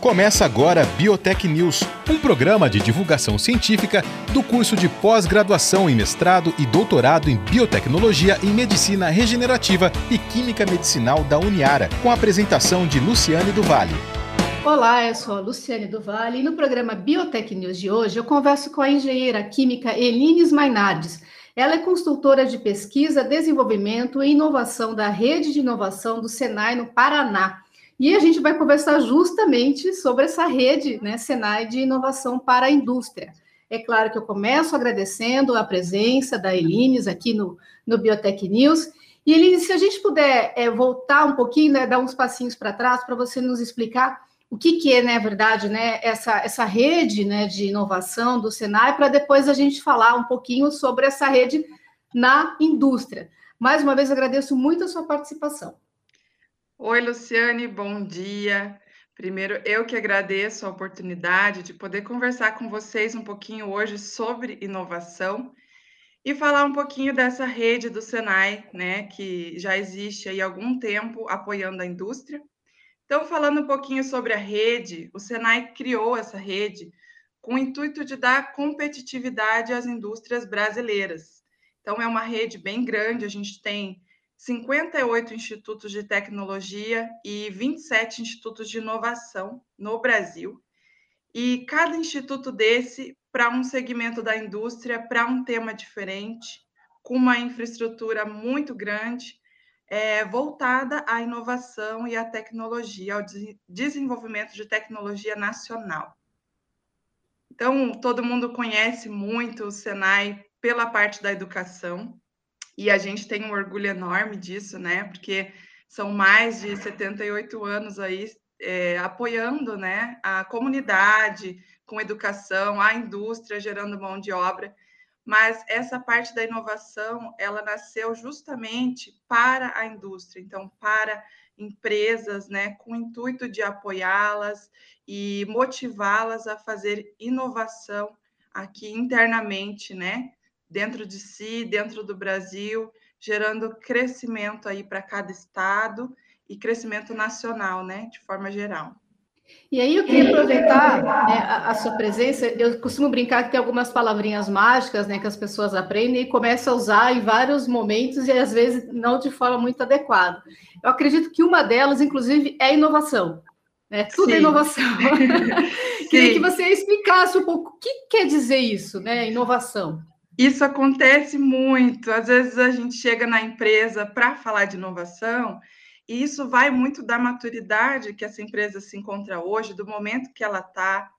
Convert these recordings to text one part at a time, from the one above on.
Começa agora Biotech News, um programa de divulgação científica do curso de pós-graduação em mestrado e doutorado em biotecnologia e medicina regenerativa e química medicinal da Uniara, com a apresentação de Luciane do Vale. Olá, eu sou a Luciane do Vale e no programa Biotech News de hoje eu converso com a engenheira química Elines Mainardes. Ela é consultora de pesquisa, desenvolvimento e inovação da Rede de Inovação do Senai no Paraná. E a gente vai conversar justamente sobre essa rede, né, Senai de inovação para a indústria. É claro que eu começo agradecendo a presença da Elines aqui no, no Biotech News. E Elines, se a gente puder é, voltar um pouquinho, né, dar uns passinhos para trás para você nos explicar o que, que é, na né, verdade, né, essa, essa rede né, de inovação do Senai, para depois a gente falar um pouquinho sobre essa rede na indústria. Mais uma vez, agradeço muito a sua participação. Oi, Luciane, bom dia. Primeiro, eu que agradeço a oportunidade de poder conversar com vocês um pouquinho hoje sobre inovação e falar um pouquinho dessa rede do Senai, né, que já existe há algum tempo apoiando a indústria. Então, falando um pouquinho sobre a rede, o Senai criou essa rede com o intuito de dar competitividade às indústrias brasileiras. Então, é uma rede bem grande, a gente tem 58 institutos de tecnologia e 27 institutos de inovação no Brasil. E cada instituto desse para um segmento da indústria, para um tema diferente, com uma infraestrutura muito grande, é, voltada à inovação e à tecnologia, ao desenvolvimento de tecnologia nacional. Então, todo mundo conhece muito o Senai pela parte da educação, e a gente tem um orgulho enorme disso, né? Porque são mais de 78 anos aí é, apoiando né, a comunidade com educação, a indústria gerando mão de obra. Mas essa parte da inovação, ela nasceu justamente para a indústria, então para empresas, né, com o intuito de apoiá-las e motivá-las a fazer inovação aqui internamente, né, dentro de si, dentro do Brasil, gerando crescimento aí para cada estado e crescimento nacional, né, de forma geral. E aí eu queria aproveitar né, a, a, sua presença. Eu costumo brincar que tem algumas palavrinhas mágicas, né, que as pessoas aprendem e começam a usar em vários momentos e às vezes não de forma muito adequada. Eu acredito que uma delas, inclusive, é inovação. Né? Tudo é Sim. é inovação. Queria que você explicasse um pouco o que quer dizer isso, né? Inovação. Isso acontece muito. Às vezes a gente chega na empresa para falar de inovação, e isso vai muito da maturidade que essa empresa se encontra hoje, do momento que ela está.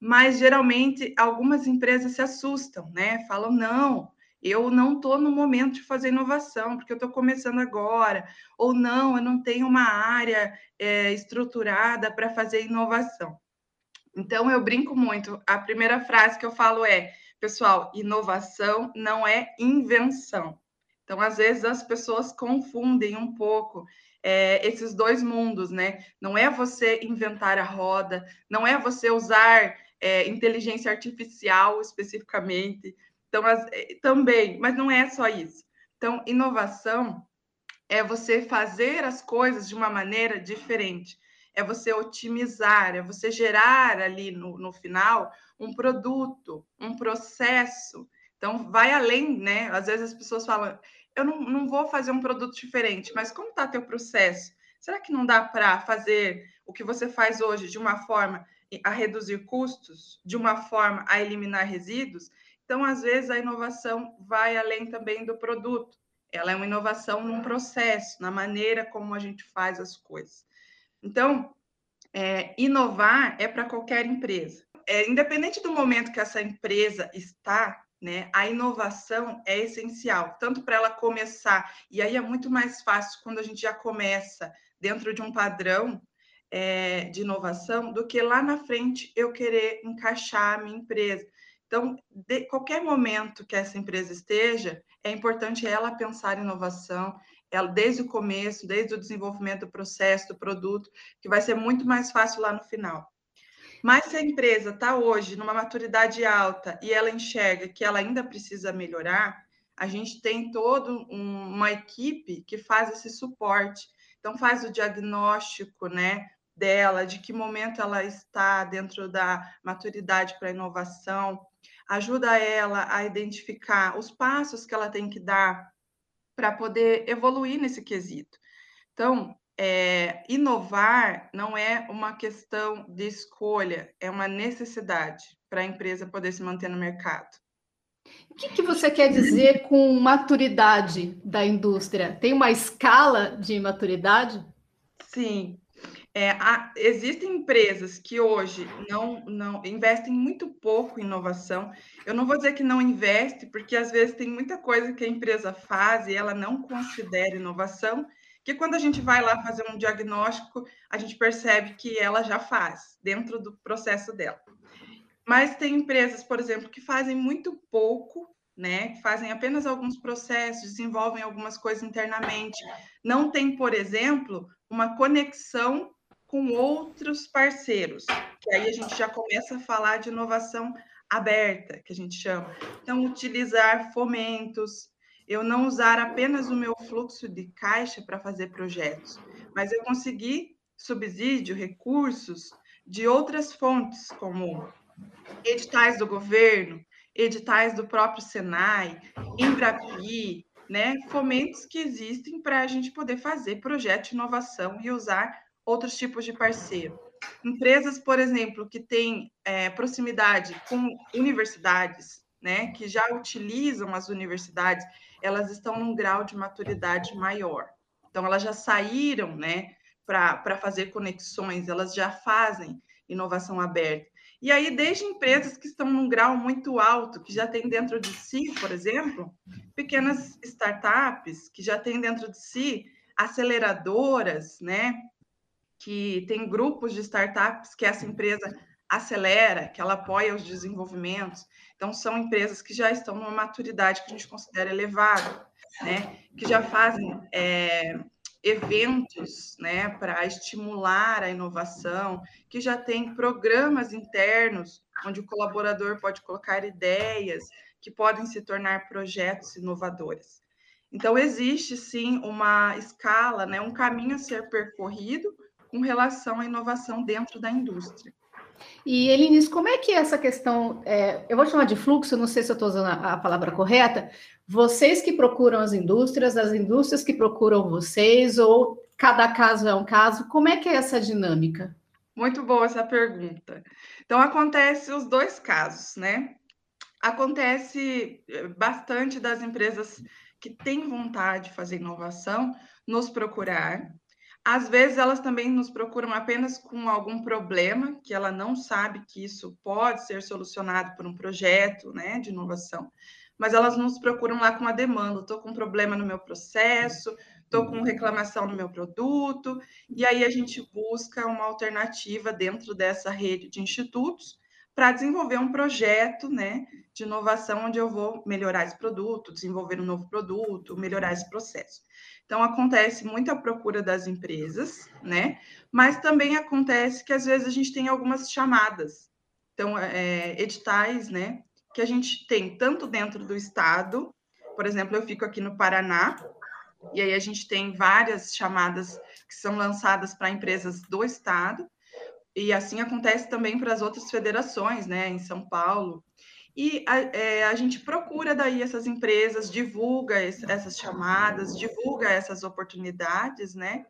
Mas geralmente algumas empresas se assustam, né? Falam, não, eu não estou no momento de fazer inovação, porque eu estou começando agora, ou não, eu não tenho uma área é, estruturada para fazer inovação. Então, eu brinco muito. A primeira frase que eu falo é: Pessoal, inovação não é invenção. Então, às vezes, as pessoas confundem um pouco é, esses dois mundos, né? Não é você inventar a roda, não é você usar é, inteligência artificial especificamente. Então, as, é, também, mas não é só isso. Então, inovação é você fazer as coisas de uma maneira diferente é você otimizar, é você gerar ali no, no final um produto, um processo. Então, vai além, né? Às vezes as pessoas falam, eu não, não vou fazer um produto diferente, mas como está teu processo? Será que não dá para fazer o que você faz hoje de uma forma a reduzir custos, de uma forma a eliminar resíduos? Então, às vezes, a inovação vai além também do produto. Ela é uma inovação num processo, na maneira como a gente faz as coisas. Então, é, inovar é para qualquer empresa. É, independente do momento que essa empresa está, né, a inovação é essencial, tanto para ela começar, e aí é muito mais fácil quando a gente já começa dentro de um padrão é, de inovação, do que lá na frente eu querer encaixar a minha empresa. Então, de qualquer momento que essa empresa esteja, é importante ela pensar em inovação, ela desde o começo, desde o desenvolvimento do processo, do produto, que vai ser muito mais fácil lá no final. Mas se a empresa está hoje numa maturidade alta e ela enxerga que ela ainda precisa melhorar, a gente tem toda um, uma equipe que faz esse suporte. Então, faz o diagnóstico né, dela, de que momento ela está dentro da maturidade para inovação, ajuda ela a identificar os passos que ela tem que dar para poder evoluir nesse quesito. Então, é, inovar não é uma questão de escolha, é uma necessidade para a empresa poder se manter no mercado. O que, que, você quer dizer com maturidade da indústria? Tem uma escala de maturidade? Sim. É, há, existem empresas que hoje não, não investem muito pouco em inovação. Eu não vou dizer que não investe, porque às vezes tem muita coisa que a empresa faz e ela não considera inovação, que quando a gente vai lá fazer um diagnóstico, a gente percebe que ela já faz dentro do processo dela. Mas tem empresas, por exemplo, que fazem muito pouco, né? Fazem apenas alguns processos, desenvolvem algumas coisas internamente. Não tem, por exemplo, uma conexão com outros parceiros, que aí a gente já começa a falar de inovação aberta, que a gente chama. Então, utilizar fomentos, eu não usar apenas o meu fluxo de caixa para fazer projetos, mas eu conseguir subsídio, recursos de outras fontes, como editais do governo, editais do próprio Senai, Embrapi, né, fomentos que existem para a gente poder fazer projeto de inovação e usar outros tipos de parceiro. Empresas, por exemplo, que têm é, proximidade com universidades, né, que já utilizam as universidades, elas estão num grau de maturidade maior. Então, elas já saíram né, para fazer conexões, elas já fazem inovação aberta. E aí, desde empresas que estão num grau muito alto, que já tem dentro de si, por exemplo, pequenas startups que já têm dentro de si aceleradoras, né? Que tem grupos de startups que essa empresa acelera, que ela apoia os desenvolvimentos. Então, são empresas que já estão numa maturidade que a gente considera elevada, né? Que já fazem é, eventos né, para estimular a inovação, que já tem programas internos onde o colaborador pode colocar ideias que podem se tornar projetos inovadores. Então, existe sim uma escala, né, um caminho a ser percorrido com relação à inovação dentro da indústria. E, Elinis, como é que é essa questão, é, eu vou chamar de fluxo, não sei se eu estou usando a, a, palavra correta, vocês que procuram as indústrias, as indústrias que procuram vocês, ou cada caso é um caso, como é que é essa dinâmica? Muito boa essa pergunta. Então, acontece os dois casos, né? Acontece eh, bastante das empresas que têm vontade de fazer inovação nos procurar, às vezes elas também nos procuram apenas com algum problema que ela não sabe que isso pode ser solucionado por um projeto, né, de inovação. Mas elas nos procuram lá com uma demanda. Estou com um problema no meu processo, estou com reclamação no meu produto, e aí a gente busca uma alternativa dentro dessa rede de institutos para desenvolver um projeto né, de inovação onde eu vou melhorar esse produto, desenvolver um novo produto, melhorar esse processo. Então, acontece muita procura das empresas, né? Mas também acontece que às vezes a gente tem algumas chamadas. Então, é, editais, né? Que a gente tem tanto dentro do estado, por exemplo, eu fico aqui no Paraná, e aí a gente tem várias chamadas que são lançadas para empresas do estado, e assim acontece também para as outras federações, né? Em São Paulo, e a, é, a, gente procura daí essas empresas, divulga essas chamadas, divulga essas oportunidades, né?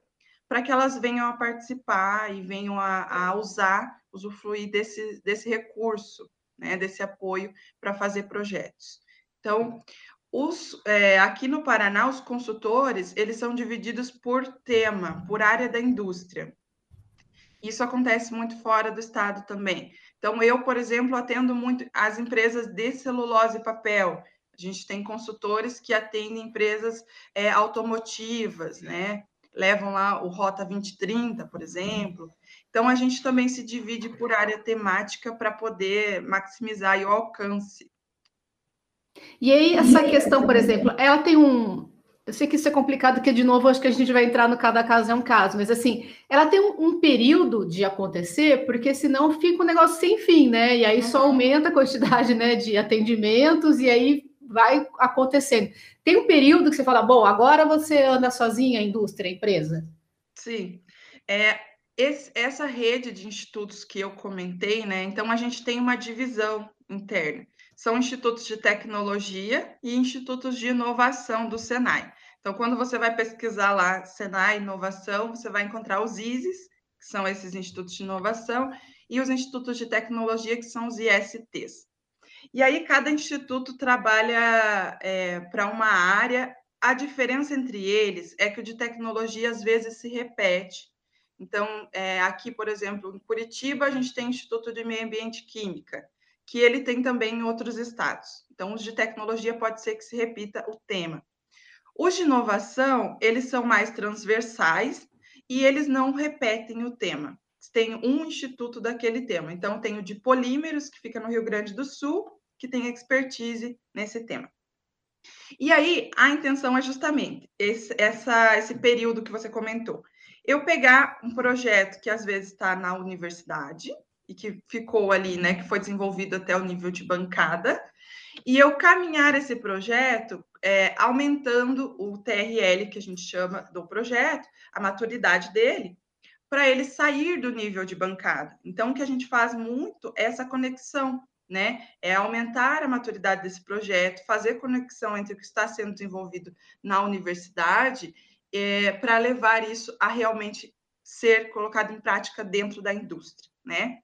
Para que elas venham a participar e venham a, a usar, usufruir desse, desse recurso, né? Desse apoio para fazer projetos. Então, os, é, aqui no Paraná, os consultores, eles são divididos por tema, por área da indústria. Isso acontece muito fora do estado também. Então, eu, por exemplo, atendo muito as empresas de celulose e papel. A gente tem consultores que atendem empresas é, automotivas, né? Levam lá o Rota 2030, por exemplo. Então, a gente também se divide por área temática para poder maximizar o alcance. E aí, essa questão, por exemplo, ela tem um, eu sei que isso é complicado, porque, de novo, acho que a gente vai entrar no cada caso é um caso, mas assim, ela tem um, um período de acontecer, porque senão fica um negócio sem fim, né? E aí uhum. só aumenta a quantidade né, de atendimentos e aí vai acontecendo. Tem um período que você fala, bom, agora você anda sozinha, a indústria, a empresa? Sim. É, esse, essa rede de institutos que eu comentei, né? Então a gente tem uma divisão interna. São institutos de tecnologia e institutos de inovação do Senai. Então, quando você vai pesquisar lá Senai Inovação, você vai encontrar os ISIS, que são esses institutos de inovação, e os institutos de tecnologia, que são os ISTs. E aí, cada instituto trabalha é, para uma área. A diferença entre eles é que o de tecnologia às vezes se repete. Então, é, aqui, por exemplo, em Curitiba, a gente tem Instituto de Meio Ambiente Química, que ele tem também em outros estados. Então, os de tecnologia pode ser que se repita o tema. Os de inovação, eles são mais transversais e eles não repetem o tema. Tem um instituto daquele tema. Então, tem o de polímeros, que fica no Rio Grande do Sul, que tem expertise nesse tema. E aí, a intenção é justamente esse, essa, esse período que você comentou. Eu pegar um projeto que às vezes está na universidade e que ficou ali, né, que foi desenvolvido até o nível de bancada, e eu caminhar esse projeto é, aumentando o TRL, que a gente chama do projeto, a maturidade dele, para ele sair do nível de bancada. Então, o que a gente faz muito é essa conexão, né? É aumentar a maturidade desse projeto, fazer conexão entre o que está sendo desenvolvido na universidade, é, para levar isso a realmente ser colocado em prática dentro da indústria, né?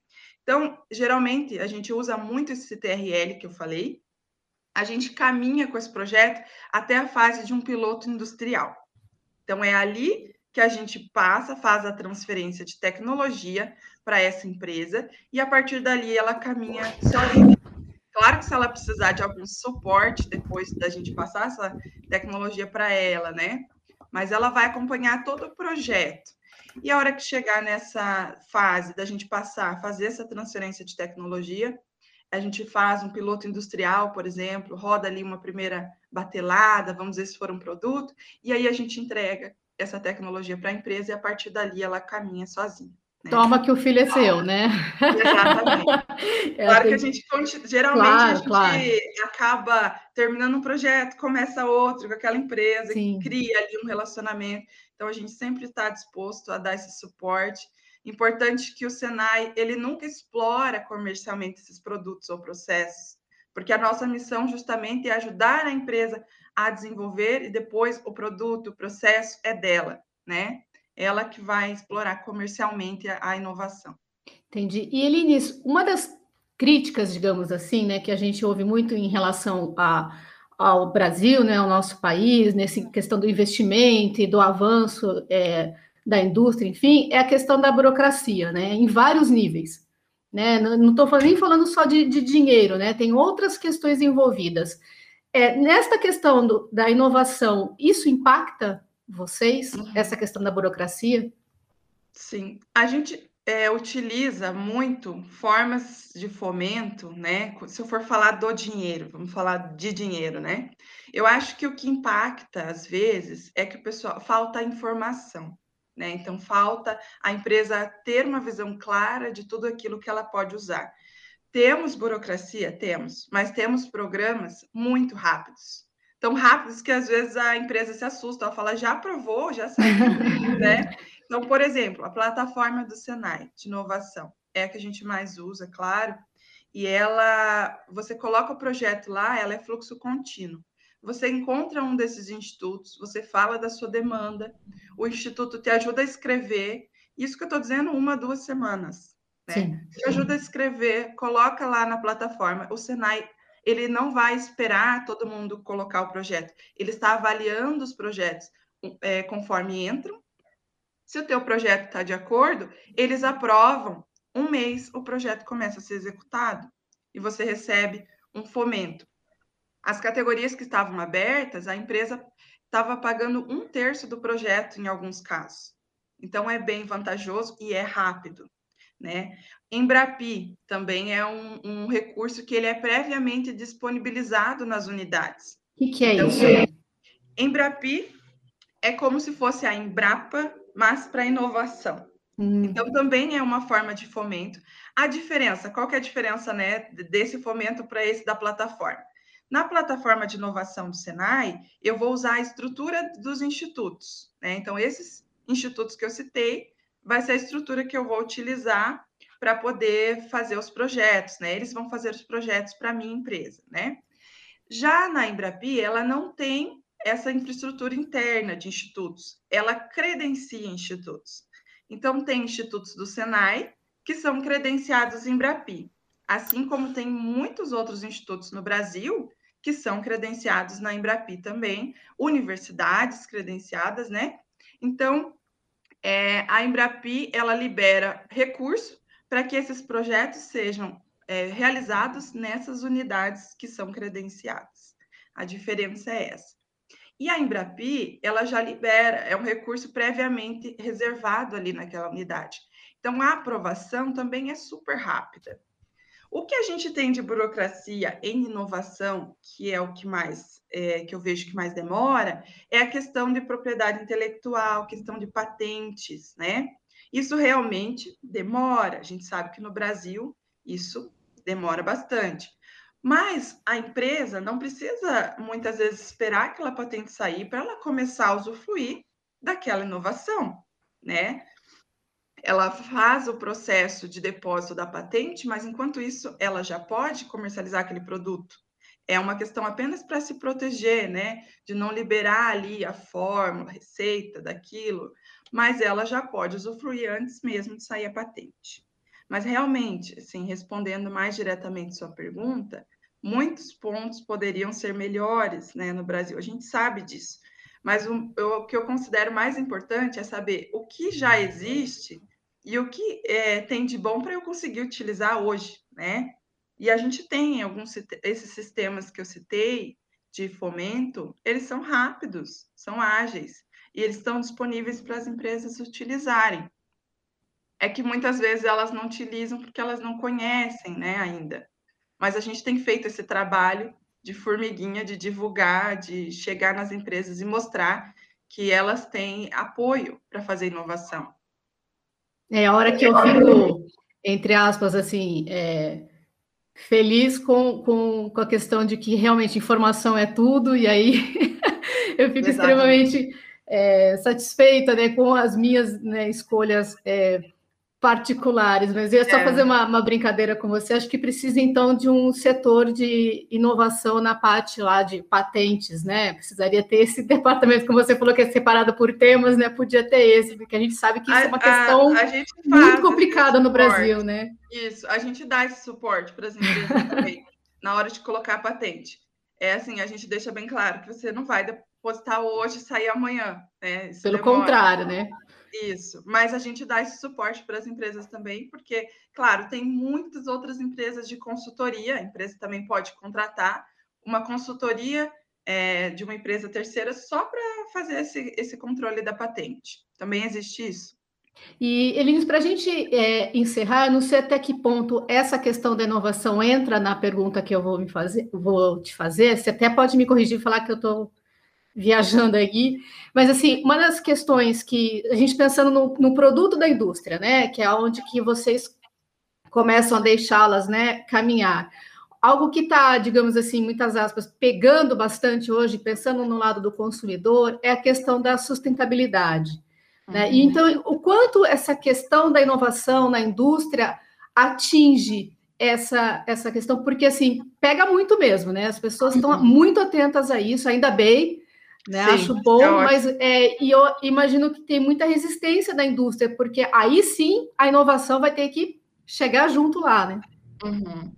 Então, geralmente, a gente usa muito esse TRL que eu falei, a gente caminha com esse projeto até a fase de um piloto industrial. Então, é ali que a gente passa, faz a transferência de tecnologia para essa empresa e a partir dali ela caminha sozinha. Claro que se ela precisar de algum suporte depois da gente passar essa tecnologia para ela, né? Mas ela vai acompanhar todo o projeto. E a hora que chegar nessa fase da gente passar, fazer essa transferência de tecnologia, a gente faz um piloto industrial, por exemplo, roda ali uma primeira batelada, vamos ver se for um produto, e aí a gente entrega essa tecnologia para a empresa e a partir dali ela caminha sozinha. Né? Toma que o filho é seu, né? Exatamente. É, claro que a gente geralmente claro, a gente claro. acaba terminando um projeto, começa outro com aquela empresa, Sim. cria ali um relacionamento. Então a gente sempre está disposto a dar esse suporte Importante que o Senai ele nunca explora comercialmente esses produtos ou processos, porque a nossa missão justamente é ajudar a empresa a desenvolver e depois o produto, o processo é dela, né? Ela que vai explorar comercialmente a, a inovação. Entendi. E Elinis, uma das críticas, digamos assim, né, que a gente ouve muito em relação a, ao Brasil, né, ao nosso país, nessa questão do investimento e do avanço é, da indústria, enfim, é a questão da burocracia, né? Em vários níveis. Né? Não estou nem falando só de, de, dinheiro, né? Tem outras questões envolvidas. É, nesta questão do, da inovação, isso impacta vocês, uhum. essa questão da burocracia? Sim, a gente é, utiliza muito formas de fomento, né? Se eu for falar do dinheiro, vamos falar de dinheiro, né? Eu acho que o que impacta, às vezes, é que o pessoal falta informação. Né? Então, falta a empresa ter uma visão clara de tudo aquilo que ela pode usar. Temos burocracia? Temos, mas temos programas muito rápidos. Tão rápidos que às vezes a empresa se assusta, ela fala, já aprovou, já saiu, né? Então, por exemplo, a plataforma do Senai de inovação é a que a gente mais usa, claro, e ela, você coloca o projeto lá, ela é fluxo contínuo. Você encontra um desses institutos, você fala da sua demanda, o instituto te ajuda a escrever. Isso que eu estou dizendo, uma, duas semanas. Né? Sim, sim. Te ajuda a escrever, coloca lá na plataforma. O Senai ele não vai esperar todo mundo colocar o projeto. Ele está avaliando os projetos é, conforme entram. Se o teu projeto está de acordo, eles aprovam. Um mês o projeto começa a ser executado e você recebe um fomento. As categorias que estavam abertas, a empresa estava pagando um terço do projeto em alguns casos. Então, é bem vantajoso e é rápido. Né? Embrapi também é um, um recurso que ele é previamente disponibilizado nas unidades. O que, que, é então, isso? Embrapi é como se fosse a Embrapa, mas para inovação. Hum. Então, também é uma forma de fomento. A diferença, qual que é a diferença né, desse fomento para esse da plataforma? Na plataforma de inovação do Senai, eu vou usar a estrutura dos institutos. Né? Então, esses institutos que eu citei vai ser a estrutura que eu vou utilizar para poder fazer os projetos, né? Eles vão fazer os projetos para a minha empresa, né? Já na Embrapi, ela não tem essa infraestrutura interna de institutos, ela credencia institutos. Então, tem institutos do Senai que são credenciados em Embrapi, assim como tem muitos outros institutos no Brasil que são credenciados na Embrapi também, universidades credenciadas, né? Então, é, a Embrapi, ela libera recurso para que esses projetos sejam é, realizados nessas unidades que são credenciadas. A diferença é essa. E a Embrapi, ela já libera, é um recurso previamente reservado ali naquela unidade. Então, a aprovação também é super rápida. O que a gente tem de burocracia em inovação, que é o que mais é, que eu vejo que mais demora, é a questão de propriedade intelectual, questão de patentes, né? Isso realmente demora. A gente sabe que no Brasil isso demora bastante. Mas a empresa não precisa muitas vezes esperar aquela patente sair para ela começar a usufruir daquela inovação, né? Ela faz o processo de depósito da patente, mas enquanto isso ela já pode comercializar aquele produto. É uma questão apenas para se proteger, né? De não liberar ali a fórmula, a receita daquilo, mas ela já pode usufruir antes mesmo de sair a patente. Mas realmente, assim, respondendo mais diretamente sua pergunta, muitos pontos poderiam ser melhores né, no Brasil. A gente sabe disso. Mas o, o, que eu considero mais importante é saber o que já existe e o que é, tem de bom para eu conseguir utilizar hoje, né? E a gente tem alguns esses sistemas que eu citei de fomento, eles são rápidos, são ágeis e eles estão disponíveis para as empresas utilizarem. É que muitas vezes elas não utilizam porque elas não conhecem, né, ainda. Mas a gente tem feito esse trabalho de formiguinha, de divulgar, de chegar nas empresas e mostrar que elas têm apoio para fazer inovação. É a hora que eu fico, entre aspas, assim, é, feliz com, com, com a questão de que realmente informação é tudo, e aí eu fico Exatamente. extremamente é, satisfeita né, com as minhas né, escolhas é, particulares, mas eu ia só é. fazer uma, uma, brincadeira com você. Acho que precisa então de um setor de inovação na parte lá de patentes, né? Precisaria ter esse departamento, como você falou, que é separado por temas, né? Podia ter esse, porque a gente sabe que isso a, é uma questão a, a muito complicada no Brasil, né? Isso, a gente dá esse suporte para as empresas também, na hora de colocar a patente. É assim, a gente deixa bem claro que você não vai postar hoje e sair amanhã. Né? Pelo demora. contrário, né? Isso, mas a gente dá esse suporte para as empresas também, porque, claro, tem muitas outras empresas de consultoria, a empresa também pode contratar uma consultoria é, de uma empresa terceira só para fazer esse, esse controle da patente. Também existe isso. E, Elines, para a gente é, encerrar, não sei até que ponto essa questão da inovação entra na pergunta que eu vou, me fazer, vou te fazer. Você até pode me corrigir e falar que eu estou viajando aqui, mas assim, uma das questões que a gente pensando no, no produto da indústria, né, que é onde que vocês começam a deixá-las, né, caminhar. Algo que está, digamos assim, muitas aspas, pegando bastante hoje, pensando no lado do consumidor, é a questão da sustentabilidade. Né? Uhum. E então, o quanto essa questão da inovação na indústria atinge essa, essa questão, porque assim, pega muito mesmo, né? As pessoas estão uhum. muito atentas a isso, ainda bem, né? Sim, Acho bom, é mas é, e eu imagino que tem muita resistência da indústria, porque aí sim a inovação vai ter que chegar junto lá, né? Uhum.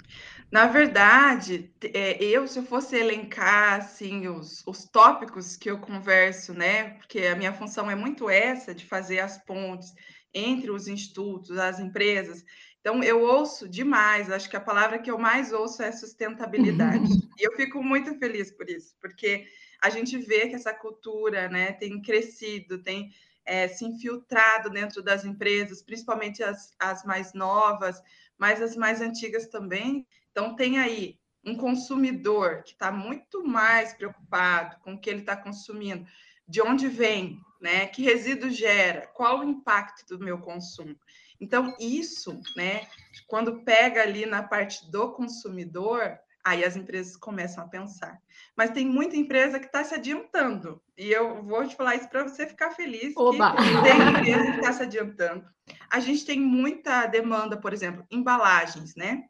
Na verdade, é, eu, se eu fosse elencar assim, os, os tópicos que eu converso, né? Porque a minha função é muito essa de fazer as pontes entre os institutos, as empresas. Então, eu ouço demais, acho que a palavra que eu mais ouço é sustentabilidade. e eu fico muito feliz por isso, porque a gente vê que essa cultura né, tem crescido, tem é, se infiltrado dentro das empresas, principalmente as, as mais novas, mas as mais antigas também. Então, tem aí um consumidor que está muito mais preocupado com o que ele está consumindo, de onde vem, né? Que resíduo gera, qual o impacto do meu consumo. Então, isso, né, quando pega ali na parte do consumidor, Aí as empresas começam a pensar. Mas tem muita empresa que está se adiantando. E eu vou te falar isso para você ficar feliz. Oba. Que tem empresa que está se adiantando. A gente tem muita demanda, por exemplo, embalagens, né?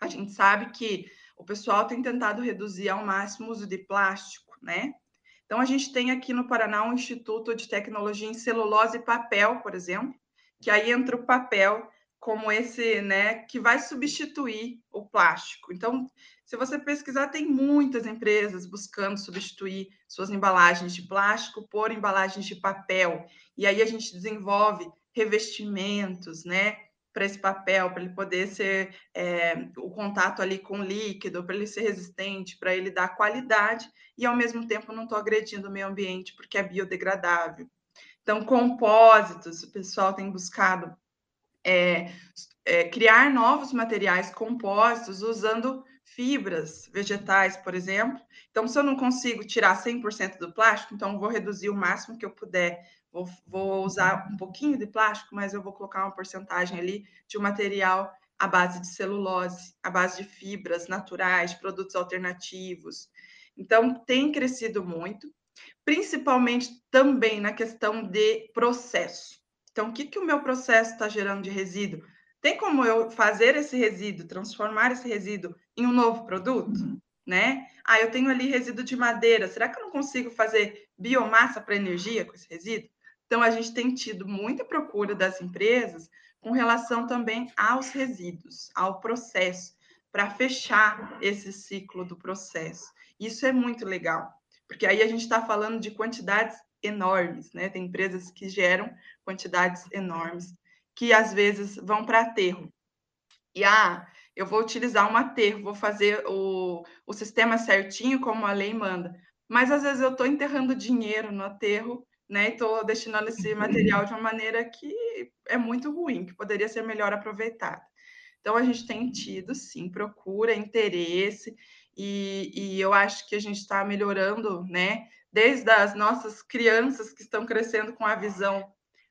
A gente sabe que o pessoal tem tentado reduzir ao máximo o uso de plástico, né? Então, a gente tem aqui no Paraná um Instituto de Tecnologia em Celulose e Papel, por exemplo, que aí entra o papel como esse, né, que vai substituir o plástico. Então, se você pesquisar, tem muitas empresas buscando substituir suas embalagens de plástico por embalagens de papel. E aí a gente desenvolve revestimentos, né, para esse papel, para ele poder ser é, o contato ali com o líquido, para ele ser resistente, para ele dar qualidade e ao mesmo tempo não estou agredindo o meio ambiente porque é biodegradável. Então, compósitos, o pessoal tem buscado é, é, criar novos materiais compósitos usando fibras vegetais, por exemplo. Então, se eu não consigo tirar 100% do plástico, então vou reduzir o máximo que eu puder. Vou, vou usar um pouquinho de plástico, mas eu vou colocar uma porcentagem ali de um material à base de celulose, à base de fibras naturais, produtos alternativos. Então, tem crescido muito, principalmente também na questão de processo. Então, o que, que o meu processo está gerando de resíduo? Tem como eu fazer esse resíduo, transformar esse resíduo em um novo produto? Uhum. Né? Ah, eu tenho ali resíduo de madeira, será que eu não consigo fazer biomassa para energia com esse resíduo? Então, a gente tem tido muita procura das empresas com relação também aos resíduos, ao processo, para fechar esse ciclo do processo. Isso é muito legal, porque aí a gente está falando de quantidades enormes, né? Tem empresas que geram quantidades enormes, que às vezes vão para aterro. E ah, eu vou utilizar um aterro, vou fazer o, o sistema certinho como a lei manda. Mas às vezes eu estou enterrando dinheiro no aterro, né? E estou destinando esse material de uma maneira que é muito ruim, que poderia ser melhor aproveitado. Então a gente tem tido, sim, procura, interesse, e, e eu acho que a gente está melhorando, né? Desde as nossas crianças que estão crescendo com a visão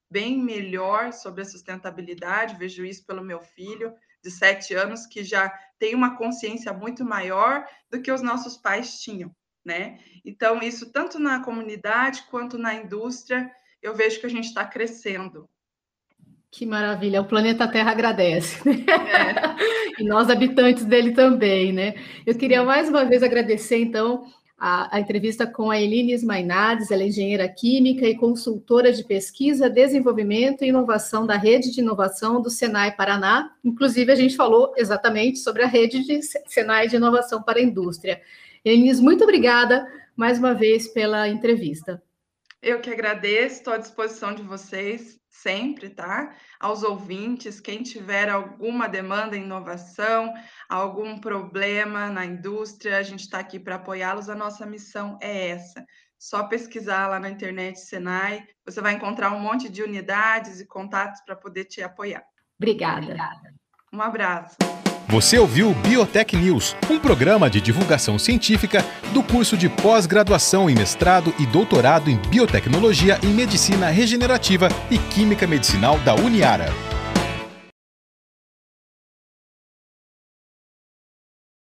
bem melhor sobre a sustentabilidade, vejo isso pelo meu filho de sete anos, que já tem uma consciência muito maior do que os nossos pais tinham, né? Então, isso tanto na comunidade quanto na indústria, eu vejo que a gente está crescendo. Que maravilha, o planeta Terra agradece. É. e nós habitantes dele também, né? Eu queria mais uma vez agradecer, então, a, a, entrevista com a Eline Mainardes, ela é engenheira química e consultora de pesquisa, desenvolvimento e inovação da rede de inovação do Senai Paraná. Inclusive, a gente falou exatamente sobre a rede de Senai de inovação para a indústria. Eline, muito obrigada mais uma vez pela entrevista. Eu que agradeço, estou à disposição de vocês sempre, tá? Aos ouvintes, quem tiver alguma demanda em inovação, algum problema na indústria, a gente está aqui para apoiá-los. A nossa missão é essa. Só pesquisar lá na internet Senai, você vai encontrar um monte de unidades e contatos para poder te apoiar. Obrigada. Um abraço. Você ouviu Biotech News, um programa de divulgação científica do curso de pós-graduação em mestrado e doutorado em biotecnologia e medicina regenerativa e química medicinal da Uniara.